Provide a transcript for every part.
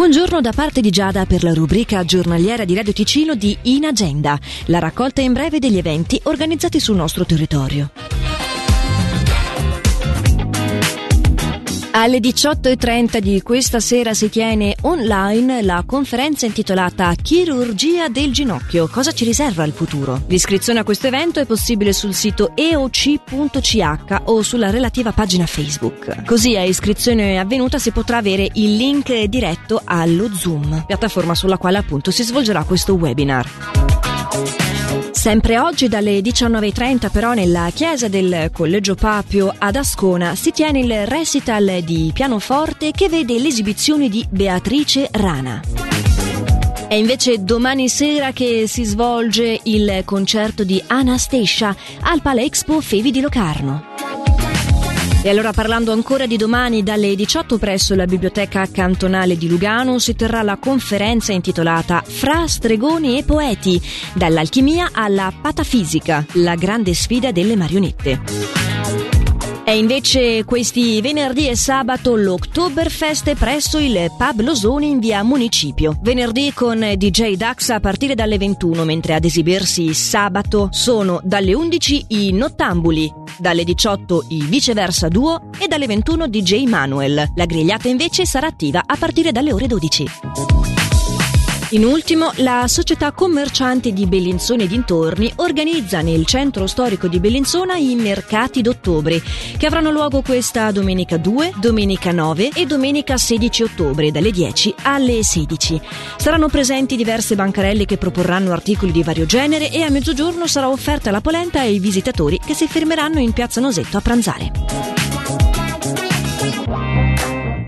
Buongiorno da parte di Giada per la rubrica giornaliera di Radio Ticino di In Agenda, la raccolta in breve degli eventi organizzati sul nostro territorio. Alle 18.30 di questa sera si tiene online la conferenza intitolata Chirurgia del ginocchio. Cosa ci riserva il futuro? L'iscrizione a questo evento è possibile sul sito eoc.ch o sulla relativa pagina Facebook. Così a iscrizione avvenuta si potrà avere il link diretto allo Zoom, piattaforma sulla quale appunto si svolgerà questo webinar. Sempre oggi dalle 19.30 però nella chiesa del Collegio Papio ad Ascona si tiene il recital di pianoforte che vede l'esibizione di Beatrice Rana. È invece domani sera che si svolge il concerto di Anastasia al Palexpo Fevi di Locarno. E allora parlando ancora di domani dalle 18 presso la Biblioteca Cantonale di Lugano si terrà la conferenza intitolata Fra stregoni e poeti, dall'alchimia alla patafisica, la grande sfida delle marionette. E invece questi venerdì e sabato l'Oktoberfest presso il Pub Losoni in via Municipio. Venerdì con DJ Dax a partire dalle 21, mentre ad esibirsi sabato sono dalle 11 i Nottambuli, dalle 18 i Viceversa Duo e dalle 21 DJ Manuel. La grigliata invece sarà attiva a partire dalle ore 12. In ultimo, la società commerciante di Bellinzone e dintorni organizza nel centro storico di Bellinzona i mercati d'ottobre, che avranno luogo questa domenica 2, domenica 9 e domenica 16 ottobre dalle 10 alle 16. Saranno presenti diverse bancarelle che proporranno articoli di vario genere e a mezzogiorno sarà offerta la polenta ai visitatori che si fermeranno in piazza Nosetto a pranzare.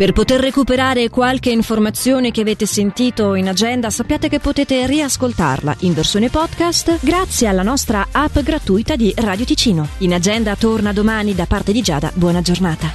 Per poter recuperare qualche informazione che avete sentito in agenda, sappiate che potete riascoltarla in versione podcast grazie alla nostra app gratuita di Radio Ticino. In agenda torna domani da parte di Giada. Buona giornata.